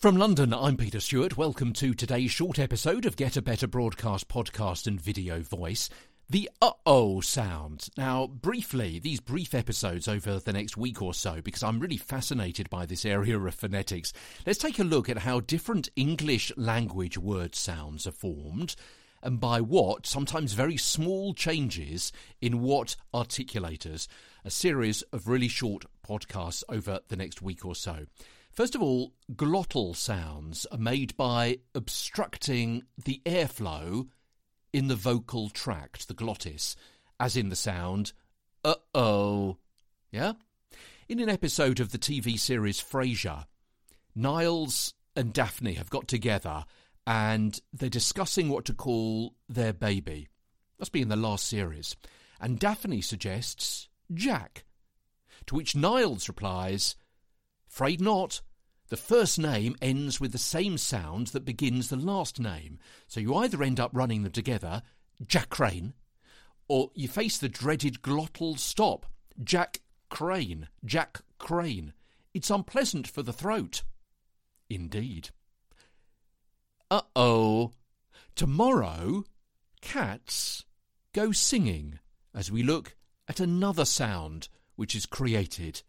From London, I'm Peter Stewart. Welcome to today's short episode of Get a Better Broadcast podcast and video voice. The uh oh sound. Now, briefly, these brief episodes over the next week or so, because I'm really fascinated by this area of phonetics, let's take a look at how different English language word sounds are formed and by what, sometimes very small changes in what articulators. A series of really short podcasts over the next week or so. First of all, glottal sounds are made by obstructing the airflow in the vocal tract, the glottis, as in the sound uh oh. Yeah? In an episode of the TV series Frasier, Niles and Daphne have got together and they're discussing what to call their baby. Must be in the last series. And Daphne suggests Jack. To which Niles replies, Afraid not. The first name ends with the same sound that begins the last name, so you either end up running them together, Jack Crane, or you face the dreaded glottal stop, Jack Crane, Jack Crane. It's unpleasant for the throat. Indeed. Tomorrow, cats go singing as we look at another sound which is created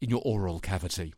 in your oral cavity.